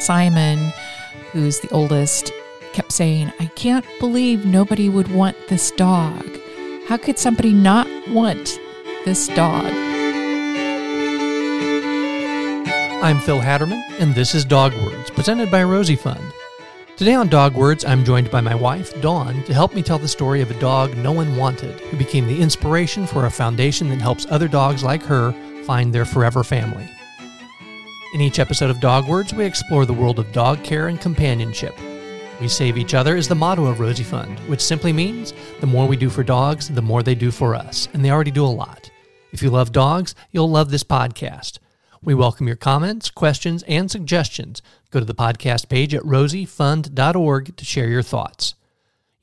Simon, who's the oldest, kept saying, I can't believe nobody would want this dog. How could somebody not want this dog? I'm Phil Hatterman, and this is Dog Words, presented by Rosie Fund. Today on Dog Words, I'm joined by my wife, Dawn, to help me tell the story of a dog no one wanted who became the inspiration for a foundation that helps other dogs like her find their forever family. In each episode of Dog Words, we explore the world of dog care and companionship. We save each other is the motto of Rosie Fund, which simply means the more we do for dogs, the more they do for us, and they already do a lot. If you love dogs, you'll love this podcast. We welcome your comments, questions, and suggestions. Go to the podcast page at rosiefund.org to share your thoughts.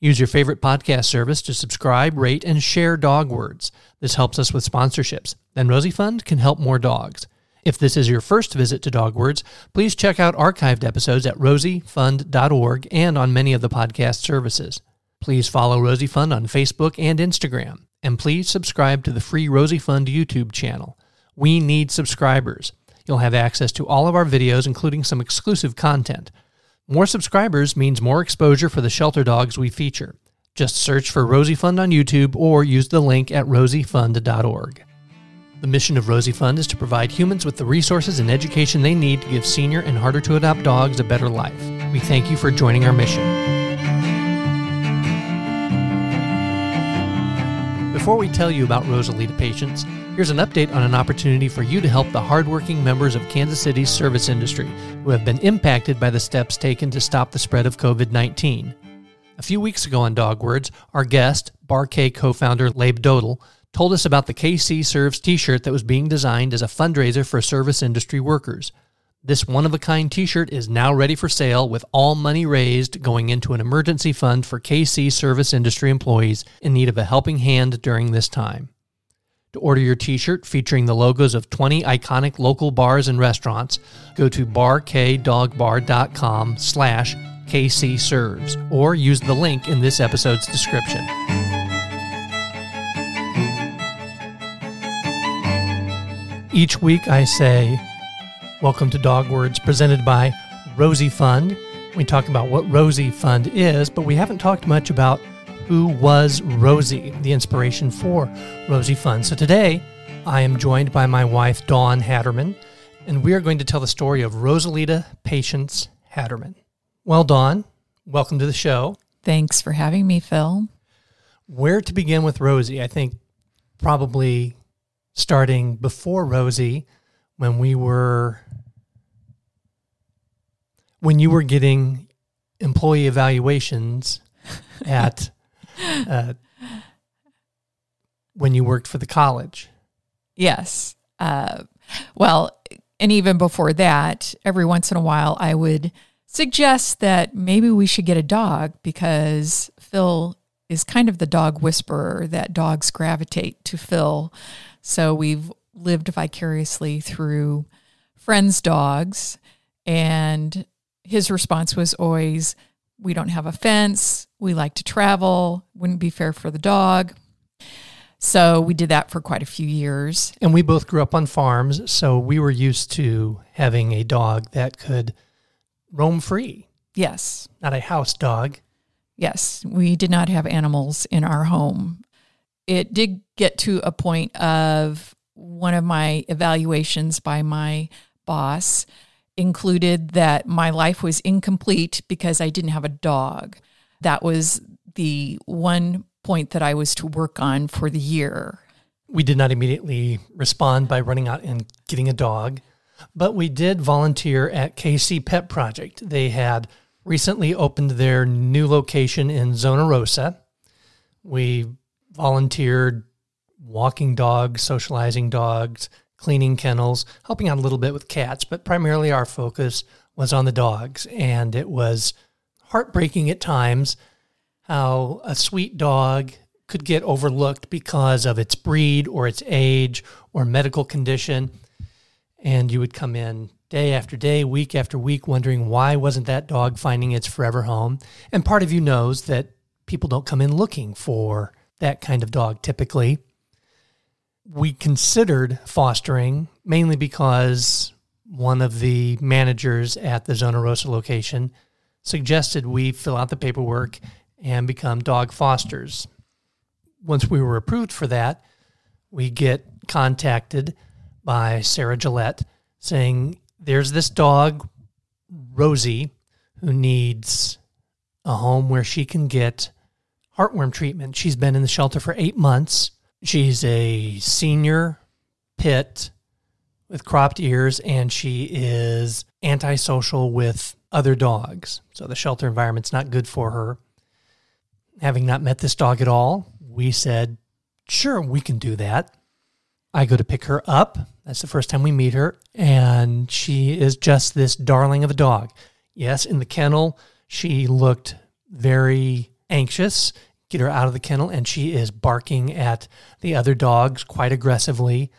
Use your favorite podcast service to subscribe, rate, and share dog words. This helps us with sponsorships. Then Rosie Fund can help more dogs. If this is your first visit to Dog Words, please check out archived episodes at rosiefund.org and on many of the podcast services. Please follow Rosie Fund on Facebook and Instagram, and please subscribe to the free Rosie Fund YouTube channel. We need subscribers. You'll have access to all of our videos, including some exclusive content. More subscribers means more exposure for the shelter dogs we feature. Just search for Rosie Fund on YouTube or use the link at rosiefund.org. The mission of Rosie Fund is to provide humans with the resources and education they need to give senior and harder to adopt dogs a better life. We thank you for joining our mission. Before we tell you about Rosalita Patience, here's an update on an opportunity for you to help the hardworking members of Kansas City's service industry who have been impacted by the steps taken to stop the spread of COVID 19. A few weeks ago on Dog Words, our guest, Bar K co founder Leib Dodell, told us about the KC Serves t shirt that was being designed as a fundraiser for service industry workers. This one of a kind t shirt is now ready for sale with all money raised going into an emergency fund for KC service industry employees in need of a helping hand during this time. To order your t shirt featuring the logos of 20 iconic local bars and restaurants, go to barkdogbar.com slash KC Serves or use the link in this episode's description. Each week I say, Welcome to Dog Words, presented by Rosie Fund. We talk about what Rosie Fund is, but we haven't talked much about who was Rosie, the inspiration for Rosie Fund. So today, I am joined by my wife, Dawn Hatterman, and we are going to tell the story of Rosalita Patience Hatterman. Well, Dawn, welcome to the show. Thanks for having me, Phil. Where to begin with Rosie? I think probably starting before Rosie when we were when you were getting employee evaluations at uh, when you worked for the college. Yes. Uh, well, and even before that, every once in a while, I would suggest that maybe we should get a dog because Phil is kind of the dog whisperer that dogs gravitate to Phil. So we've lived vicariously through friends' dogs. And his response was always, We don't have a fence. We like to travel. Wouldn't be fair for the dog. So we did that for quite a few years. And we both grew up on farms. So we were used to having a dog that could roam free. Yes. Not a house dog. Yes. We did not have animals in our home. It did get to a point of one of my evaluations by my boss included that my life was incomplete because I didn't have a dog. That was the one point that I was to work on for the year. We did not immediately respond by running out and getting a dog, but we did volunteer at KC Pet Project. They had recently opened their new location in Zona Rosa. We volunteered walking dogs, socializing dogs, cleaning kennels, helping out a little bit with cats, but primarily our focus was on the dogs. And it was heartbreaking at times how a sweet dog could get overlooked because of its breed or its age or medical condition. And you would come in day after day, week after week, wondering why wasn't that dog finding its forever home? And part of you knows that people don't come in looking for that kind of dog typically we considered fostering mainly because one of the managers at the Zona Rosa location suggested we fill out the paperwork and become dog fosters. Once we were approved for that, we get contacted by Sarah Gillette saying, There's this dog, Rosie, who needs a home where she can get heartworm treatment. She's been in the shelter for eight months. She's a senior pit with cropped ears, and she is antisocial with other dogs. So the shelter environment's not good for her. Having not met this dog at all, we said, sure, we can do that. I go to pick her up. That's the first time we meet her. And she is just this darling of a dog. Yes, in the kennel, she looked very anxious. Get her out of the kennel, and she is barking at the other dogs quite aggressively.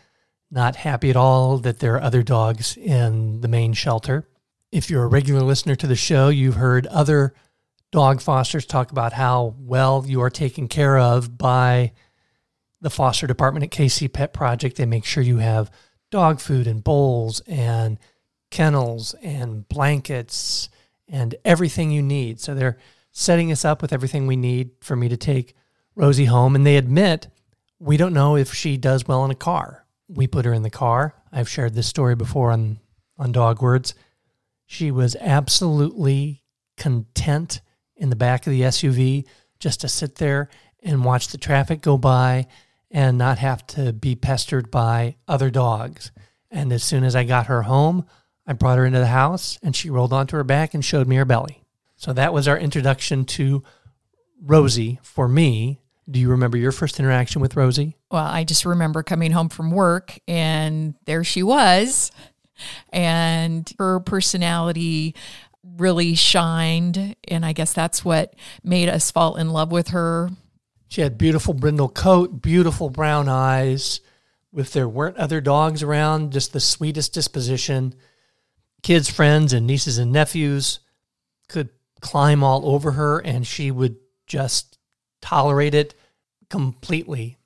Not happy at all that there are other dogs in the main shelter. If you're a regular listener to the show, you've heard other dog fosters talk about how well you are taken care of by the foster department at KC Pet Project. They make sure you have dog food and bowls and kennels and blankets and everything you need. So they're setting us up with everything we need for me to take Rosie home. And they admit we don't know if she does well in a car. We put her in the car. I've shared this story before on, on Dog Words. She was absolutely content in the back of the SUV just to sit there and watch the traffic go by and not have to be pestered by other dogs. And as soon as I got her home, I brought her into the house and she rolled onto her back and showed me her belly. So that was our introduction to Rosie for me. Do you remember your first interaction with Rosie? Well, I just remember coming home from work and there she was. And her personality really shined. And I guess that's what made us fall in love with her. She had beautiful brindle coat, beautiful brown eyes. If there weren't other dogs around, just the sweetest disposition. Kids, friends, and nieces and nephews could climb all over her, and she would just tolerate it completely.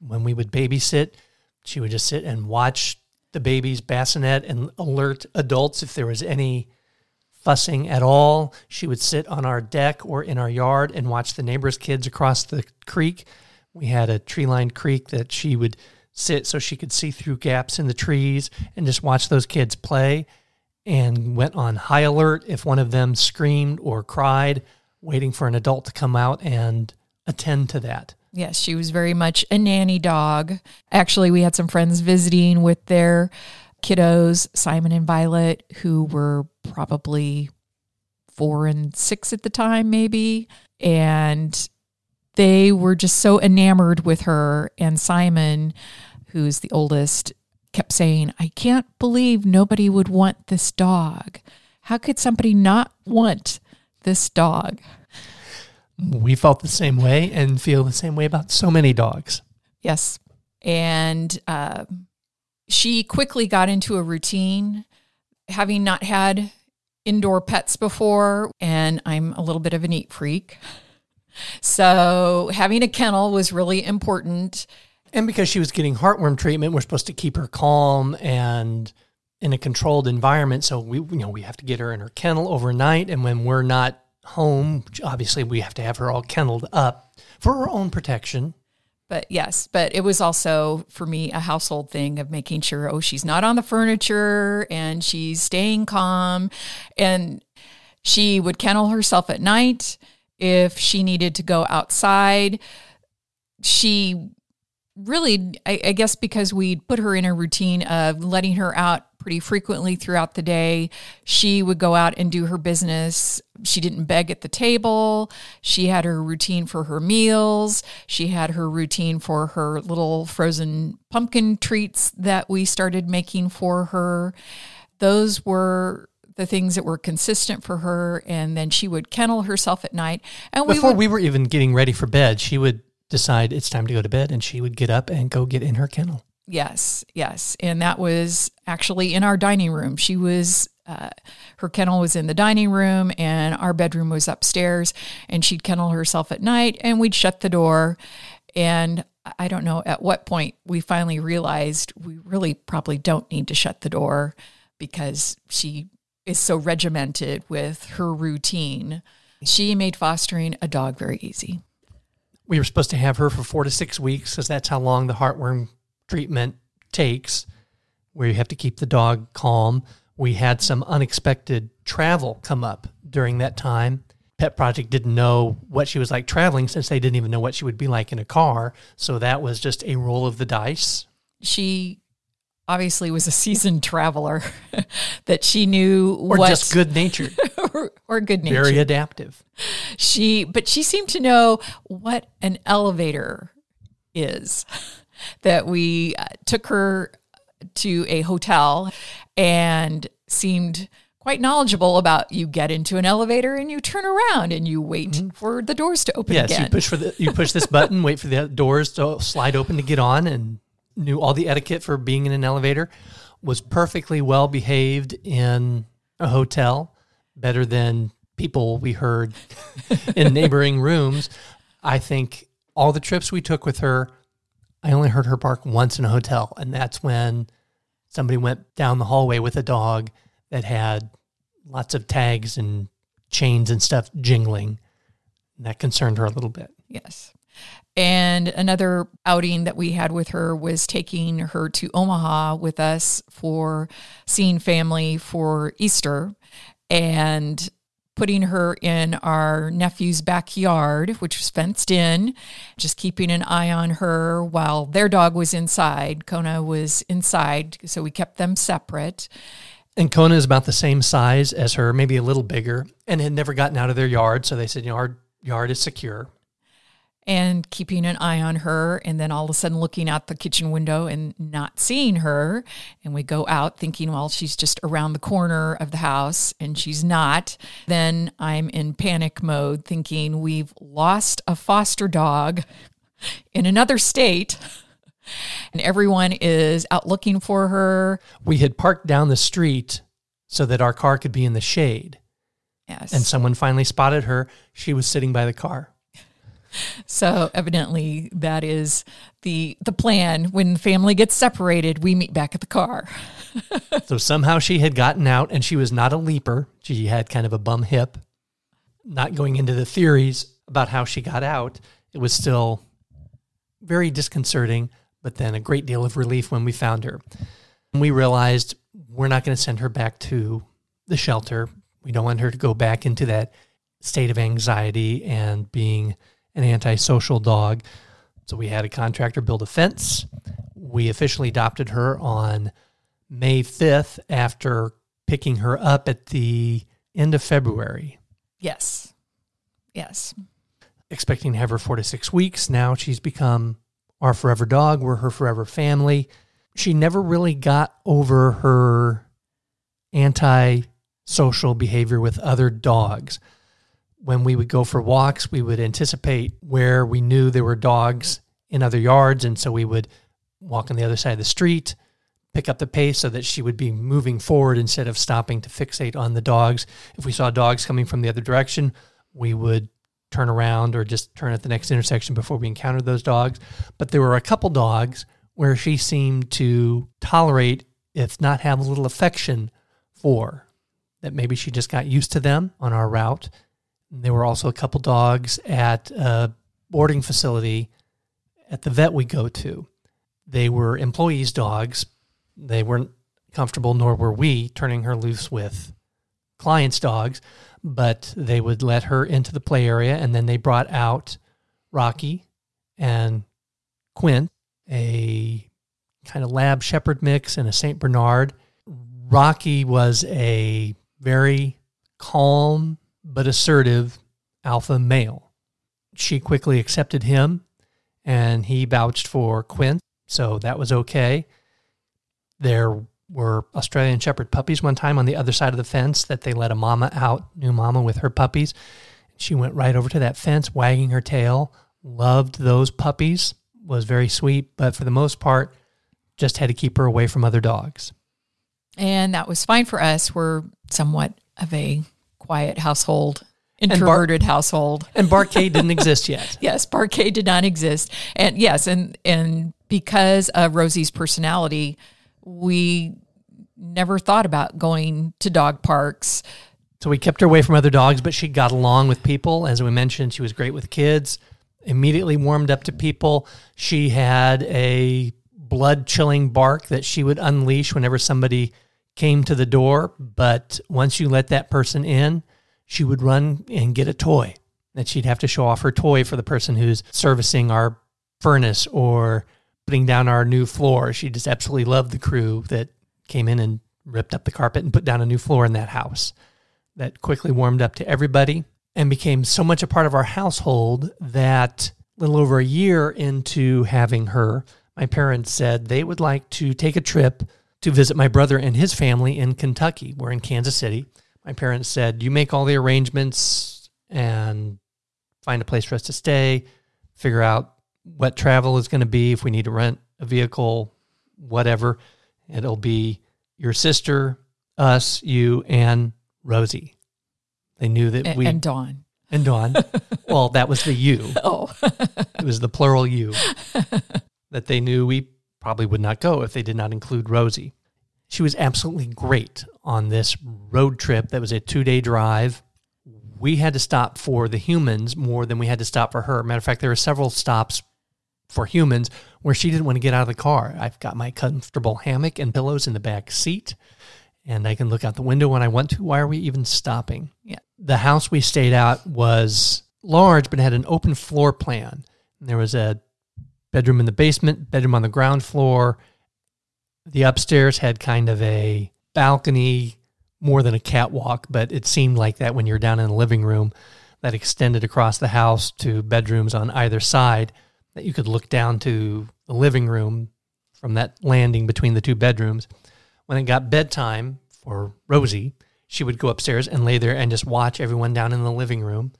When we would babysit, she would just sit and watch the babies bassinet and alert adults if there was any fussing at all. She would sit on our deck or in our yard and watch the neighbors' kids across the creek. We had a tree lined creek that she would sit so she could see through gaps in the trees and just watch those kids play and went on high alert if one of them screamed or cried, waiting for an adult to come out and attend to that. Yes, she was very much a nanny dog. Actually, we had some friends visiting with their kiddos, Simon and Violet, who were probably four and six at the time, maybe. And they were just so enamored with her. And Simon, who's the oldest, kept saying, I can't believe nobody would want this dog. How could somebody not want this dog? We felt the same way and feel the same way about so many dogs. Yes. And uh, she quickly got into a routine, having not had indoor pets before, and I'm a little bit of a neat freak. So having a kennel was really important. And because she was getting heartworm treatment, we're supposed to keep her calm and in a controlled environment. So we, you know, we have to get her in her kennel overnight, and when we're not home, obviously we have to have her all kenneled up for her own protection. But yes, but it was also for me a household thing of making sure, oh, she's not on the furniture and she's staying calm. And she would kennel herself at night if she needed to go outside. She really, I, I guess, because we put her in a routine of letting her out pretty frequently throughout the day. She would go out and do her business. She didn't beg at the table. She had her routine for her meals. She had her routine for her little frozen pumpkin treats that we started making for her. Those were the things that were consistent for her and then she would kennel herself at night and before we, would, we were even getting ready for bed she would decide it's time to go to bed and she would get up and go get in her kennel Yes, yes. And that was actually in our dining room. She was, uh, her kennel was in the dining room and our bedroom was upstairs. And she'd kennel herself at night and we'd shut the door. And I don't know at what point we finally realized we really probably don't need to shut the door. because she is so regimented with her routine. She made fostering a dog very easy. We were supposed to have her for four to six weeks because that's how long the heartworm treatment takes, where you have to keep the dog calm. We had some unexpected travel come up during that time. Pet Project didn't know what she was like traveling since they didn't even know what she would be like in a car. So that was just a roll of the dice. She obviously was a seasoned traveler that she knew or what, just good natured or, or good natured very adaptive she but she seemed to know what an elevator is that we uh, took her to a hotel and seemed quite knowledgeable about you get into an elevator and you turn around and you wait mm-hmm. for the doors to open yes again. you push for the you push this button wait for the doors to slide open to get on and knew all the etiquette for being in an elevator, was perfectly well behaved in a hotel, better than people we heard in neighboring rooms. I think all the trips we took with her, I only heard her bark once in a hotel, and that's when somebody went down the hallway with a dog that had lots of tags and chains and stuff jingling. And that concerned her a little bit. Yes. And another outing that we had with her was taking her to Omaha with us for seeing family for Easter and putting her in our nephew's backyard, which was fenced in, just keeping an eye on her while their dog was inside. Kona was inside, so we kept them separate. And Kona is about the same size as her, maybe a little bigger, and had never gotten out of their yard. So they said, you know, our yard is secure and keeping an eye on her and then all of a sudden looking out the kitchen window and not seeing her. And we go out thinking well she's just around the corner of the house and she's not. Then i'm in panic mode thinking we've lost a foster dog in another state and everyone is out looking for her. We had parked down the street so that our car could be in the shade. Yes. And someone finally spotted her. She was sitting by the car so evidently that is the the plan. When the family gets separated, we meet back at the car. so somehow she had gotten out and she was not a leaper. She had kind of a bum hip. Not going into the theories about how she got out, it was still very disconcerting, but then a great deal of relief when we found her. And we realized we're not going to send her back to the shelter. We don't want her to go back into that state of anxiety and being an antisocial dog. So we had a contractor build a fence. We officially adopted her on May 5th after picking her up at the end of February. Yes. Yes. Expecting to have her four to six weeks. Now she's become our forever dog. We're her forever family. She never really got over her anti-social behavior with other dogs when we would go for walks, we would anticipate where we knew there were dogs in other yards. And so we would walk on the other side of the street, pick up the pace so that she would be moving forward instead of stopping to fixate on the dogs. If we saw dogs coming from the other direction, we would turn around or just turn at the next intersection before we encountered those dogs. But there were a couple dogs where she seemed to tolerate, if not have a little affection for, that maybe she just got used to them on our route there were also a couple dogs at a boarding facility at the vet we go to. They were employees' dogs. They weren't comfortable, nor were we, turning her loose with clients' dogs, but they would let her into the play area and then they brought out Rocky and Quint, a kind of lab shepherd mix and a St. Bernard. Rocky was a very calm but assertive alpha male. She quickly accepted him and he vouched for Quint, so that was okay. There were Australian Shepherd puppies one time on the other side of the fence that they let a mama out, new mama with her puppies. She went right over to that fence, wagging her tail, loved those puppies, was very sweet, but for the most part, just had to keep her away from other dogs. And that was fine for us. We're somewhat of a quiet household introverted bar- household. And Bar K didn't exist yet. yes, Bar K did not exist. And yes, and and because of Rosie's personality, we never thought about going to dog parks. So we kept her away from other dogs, but she got along with people. As we mentioned, she was great with kids, immediately warmed up to people. She had a blood chilling bark that she would unleash whenever somebody came to the door. But once you let that person in, she would run and get a toy that she'd have to show off her toy for the person who's servicing our furnace or putting down our new floor. She just absolutely loved the crew that came in and ripped up the carpet and put down a new floor in that house. That quickly warmed up to everybody and became so much a part of our household that a little over a year into having her, my parents said they would like to take a trip to visit my brother and his family in Kentucky. We're in Kansas City. My parents said, You make all the arrangements and find a place for us to stay, figure out what travel is going to be, if we need to rent a vehicle, whatever. It'll be your sister, us, you, and Rosie. They knew that And, we and Dawn. and Dawn. well, that was the you. Oh, It was the plural you. that they knew we probably would not go if they did not include Rosie. She was absolutely great on this road trip that was a two day drive. We had to stop for the humans more than we had to stop for her. Matter of fact, there were several stops for humans where she didn't want to get out of the car. I've got my comfortable hammock and pillows in the back seat, and I can look out the window when I want to. Why are we even stopping? Yeah. The house we stayed at was large, but had an open floor plan. And there was a bedroom in the basement, bedroom on the ground floor. The upstairs had kind of a balcony, more than a catwalk, but it seemed like that when you're down in the living room that extended across the house to bedrooms on either side that you could look down to the living room from that landing between the two bedrooms. When it got bedtime for Rosie, she would go upstairs and lay there and just watch everyone down in the living room.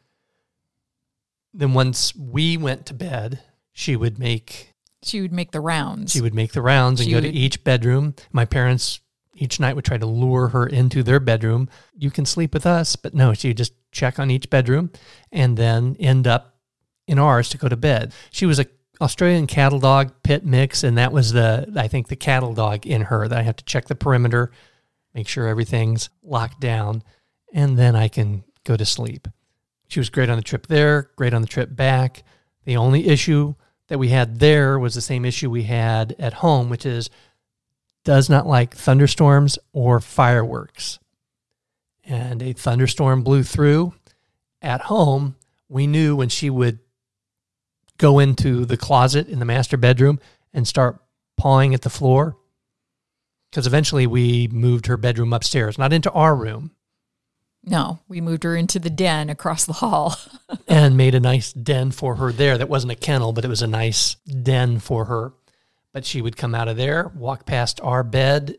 Then once we went to bed, she would make she would make the rounds. she would make the rounds and She go to each bedroom. My parents each night would try to lure her into their bedroom. You can sleep with us, but no, she would just check on each bedroom and then end up in ours to go to bed. She was a Australian cattle dog pit mix, and that was the I think the cattle dog in her that I have to check the perimeter, make sure everything's locked down, and then I can go to sleep. She was great on the trip there, great on the trip back. The only issue that we had there was the same issue we had at home, which is does not like thunderstorms or fireworks. And a thunderstorm blew through. At home, we knew when she would go into the closet in the master bedroom and start pawing at the floor. Because eventually we moved her bedroom upstairs, not into our room, no, we moved her into the den across the hall. and made a nice den for her there. That wasn't a kennel, but it was a nice den for her. But she would come out of there, walk past our bed,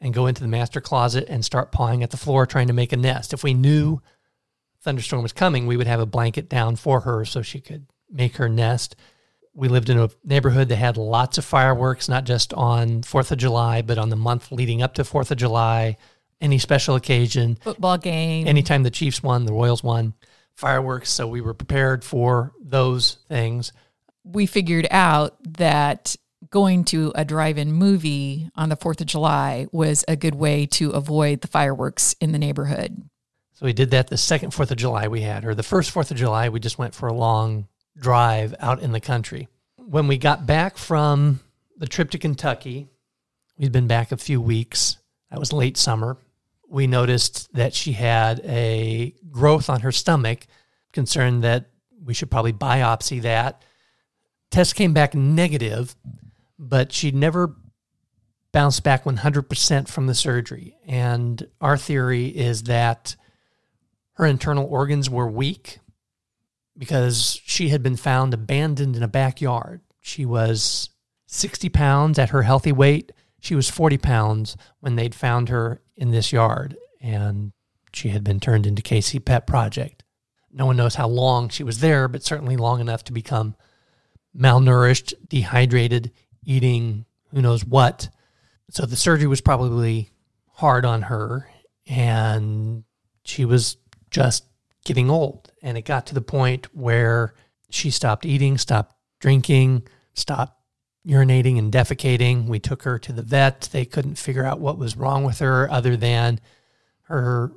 and go into the master closet and start pawing at the floor trying to make a nest. If we knew thunderstorm was coming, we would have a blanket down for her so she could make her nest. We lived in a neighborhood that had lots of fireworks, not just on 4th of July, but on the month leading up to 4th of July, any special occasion Football game. anytime the Chiefs won, the Royals won, fireworks. So we were prepared for those things. we figured out that going to a drive-in movie on the 4th of July was a good way to avoid the fireworks in the neighborhood. So we did that the second 4th of July we had, or the first 4th of July, we just went for a long drive out in the country. When we got back from the trip to Kentucky, we'd been back a few weeks. That was late summer. We noticed that she had a growth on her stomach, concerned that we should probably biopsy that. Test came back negative, but she never bounced back 100% from the surgery. And our theory is that her internal organs were weak because she had been found abandoned in a backyard. She was 60 pounds at her healthy weight. She was 40 pounds when they'd found her in this yard, and she had been turned into KC Pet Project. No one knows how long she was there, but certainly long enough to become malnourished, dehydrated, eating who knows what. So the surgery was probably hard on her, and she was just getting old. And it got to the point where she stopped eating, stopped drinking, stopped urinating and defecating. We took her to the vet. They couldn't figure out what was wrong with her other than her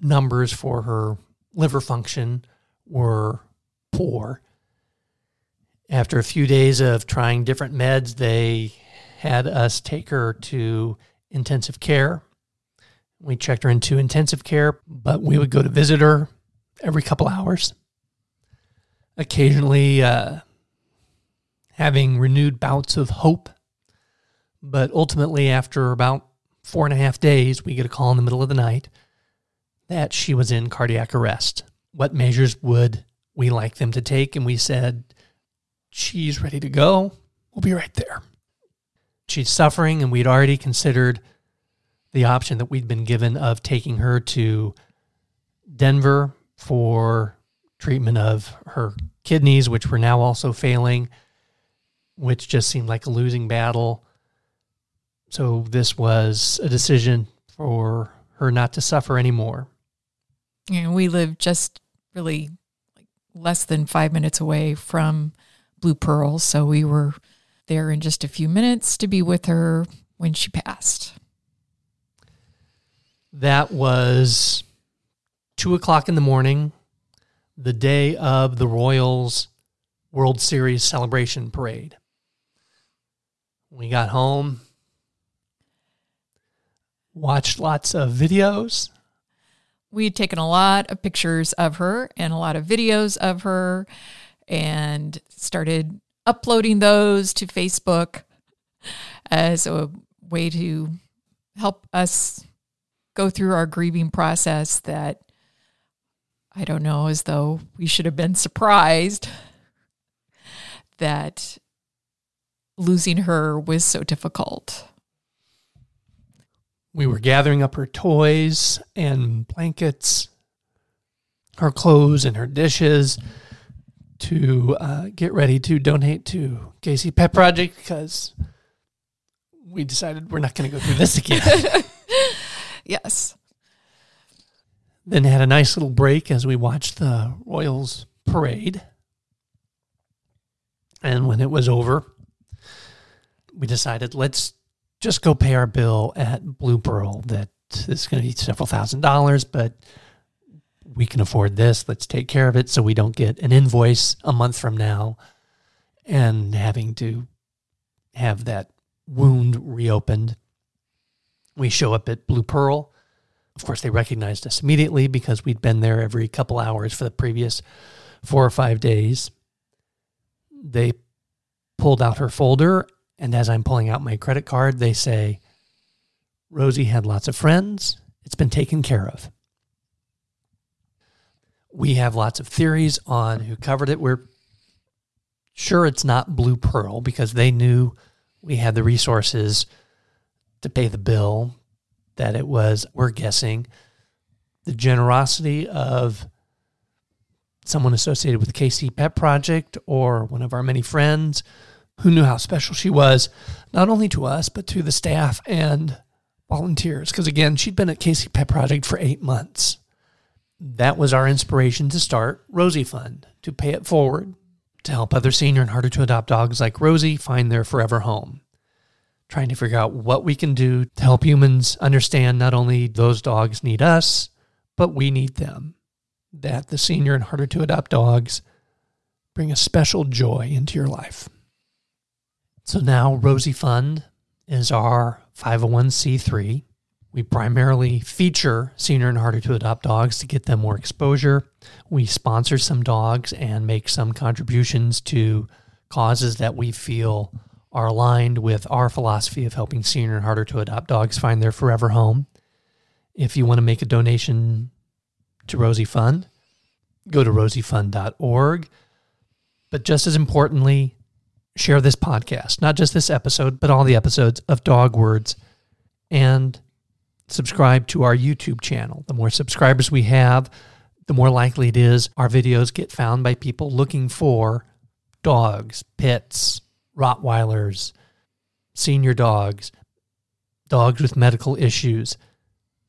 numbers for her liver function were poor. After a few days of trying different meds, they had us take her to intensive care. We checked her into intensive care, but we would go to visit her every couple hours. Occasionally, uh, having renewed bouts of hope. But ultimately, after about four and a half days, we get a call in the middle of the night that she was in cardiac arrest. What measures would we like them to take? And we said, She's ready to go. We'll be right there. She's suffering, and we'd already considered the option that we'd been given of taking her to Denver for treatment of her kidneys, which were now also failing, which just seemed like a losing battle. So this was a decision for her not to suffer anymore. And we live just really like less than five minutes away from Blue Pearl. So we were there in just a few minutes to be with her when she passed. That was two o'clock in the morning, the day of the Royals World Series celebration parade. We got home, watched lots of videos. We'd taken a lot of pictures of her and a lot of videos of her and started uploading those to Facebook as a way to help us go through our grieving process that I don't know, as though we should have been surprised that losing her was so difficult. We were gathering up her toys and blankets, her clothes and her dishes to uh, get ready to donate to KC Pet Project because we decided we're not going to go through this again. yes. Then had a nice little break as we watched the Royals parade. And when it was over, we decided let's just go pay our bill at Blue Pearl. That is going to be several thousand dollars, but we can afford this. Let's take care of it so we don't get an invoice a month from now and having to have that wound reopened. We show up at Blue Pearl. Of course, they recognized us immediately because we'd been there every couple hours for the previous four or five days. They pulled out her folder, and as I'm pulling out my credit card, they say, Rosie had lots of friends. It's been taken care of. We have lots of theories on who covered it. We're sure it's not Blue Pearl because they knew we had the resources to pay the bill, that it was, we're guessing, the generosity of someone associated with the KC Pet Project or one of our many friends who knew how special she was, not only to us, but to the staff and volunteers. Because again, she'd been at KC Pet Project for eight months. That was our inspiration to start Rosie Fund, to pay it forward, to help other senior and harder to adopt dogs like Rosie find their forever home trying to figure out what we can do to help humans understand not only those dogs need us, but we need them. That the senior and harder to adopt dogs bring a special joy into your life. So now Rosie Fund is our 501c3. We primarily feature senior and harder to adopt dogs to get them more exposure. We sponsor some dogs and make some contributions to causes that we feel are aligned with our philosophy of helping senior and harder to adopt dogs find their forever home. If you want to make a donation to Rosie Fund, go to rosiefund.org. But just as importantly, share this podcast, not just this episode, but all the episodes of Dog Words, and subscribe to our YouTube channel. The more subscribers we have, the more likely it is our videos get found by people looking for dogs, pets, Rottweilers, senior dogs, dogs with medical issues,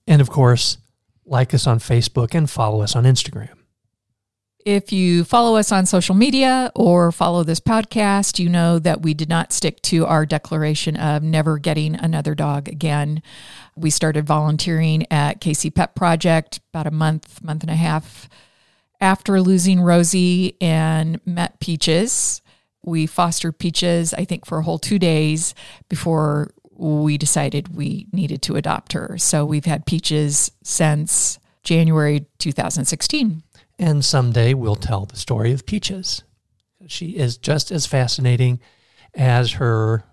and of course, like us on Facebook and follow us on Instagram. If you follow us on social media or follow this podcast, you know that we did not stick to our declaration of never getting another dog again. We started volunteering at KC Pet Project about a month, month and a half after losing Rosie and met Peaches. We fostered Peaches, I think, for a whole two days before we decided we needed to adopt her. So we've had Peaches since January 2016. And someday we'll tell the story of Peaches. She is just as fascinating as her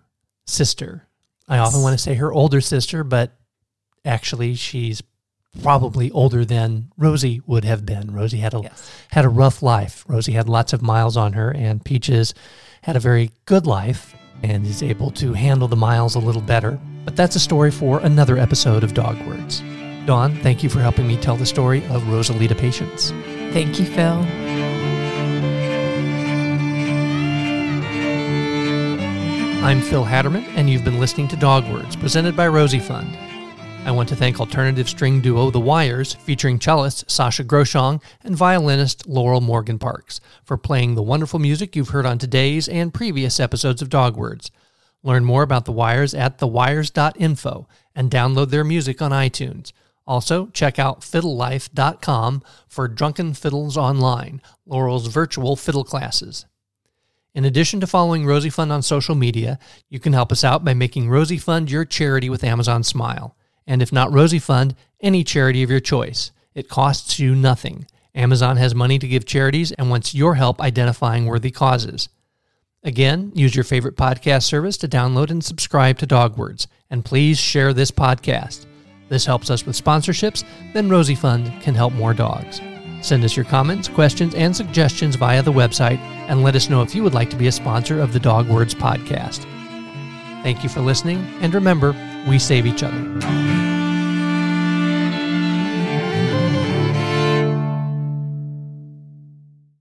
sister. I often want to say her older sister, but actually she's probably older than Rosie would have been. Rosie had a yes. had a rough life. Rosie had lots of miles on her and Peaches had a very good life and is able to handle the miles a little better. But that's a story for another episode of Dog Words. Dawn, thank you for helping me tell the story of Rosalita Patience. Thank you, Phil. I'm Phil Hatterman, and you've been listening to Dog Words, presented by Rosie Fund. I want to thank alternative string duo The Wires, featuring cellist Sasha Groshong and violinist Laurel Morgan Parks, for playing the wonderful music you've heard on today's and previous episodes of Dog Words. Learn more about The Wires at thewires.info and download their music on iTunes. Also, check out fiddlelife.com for Drunken Fiddles Online, Laurel's virtual fiddle classes. In addition to following Rosie Fund on social media, you can help us out by making Rosie Fund your charity with Amazon Smile. And if not Rosie Fund, any charity of your choice. It costs you nothing. Amazon has money to give charities and wants your help identifying worthy causes. Again, use your favorite podcast service to download and subscribe to Dog Words. and please share this podcast. This helps us with sponsorships, then Rosie Fund can help more dogs. Send us your comments, questions, and suggestions via the website, and let us know if you would like to be a sponsor of the Dog Words podcast. Thank you for listening, and remember, we save each other.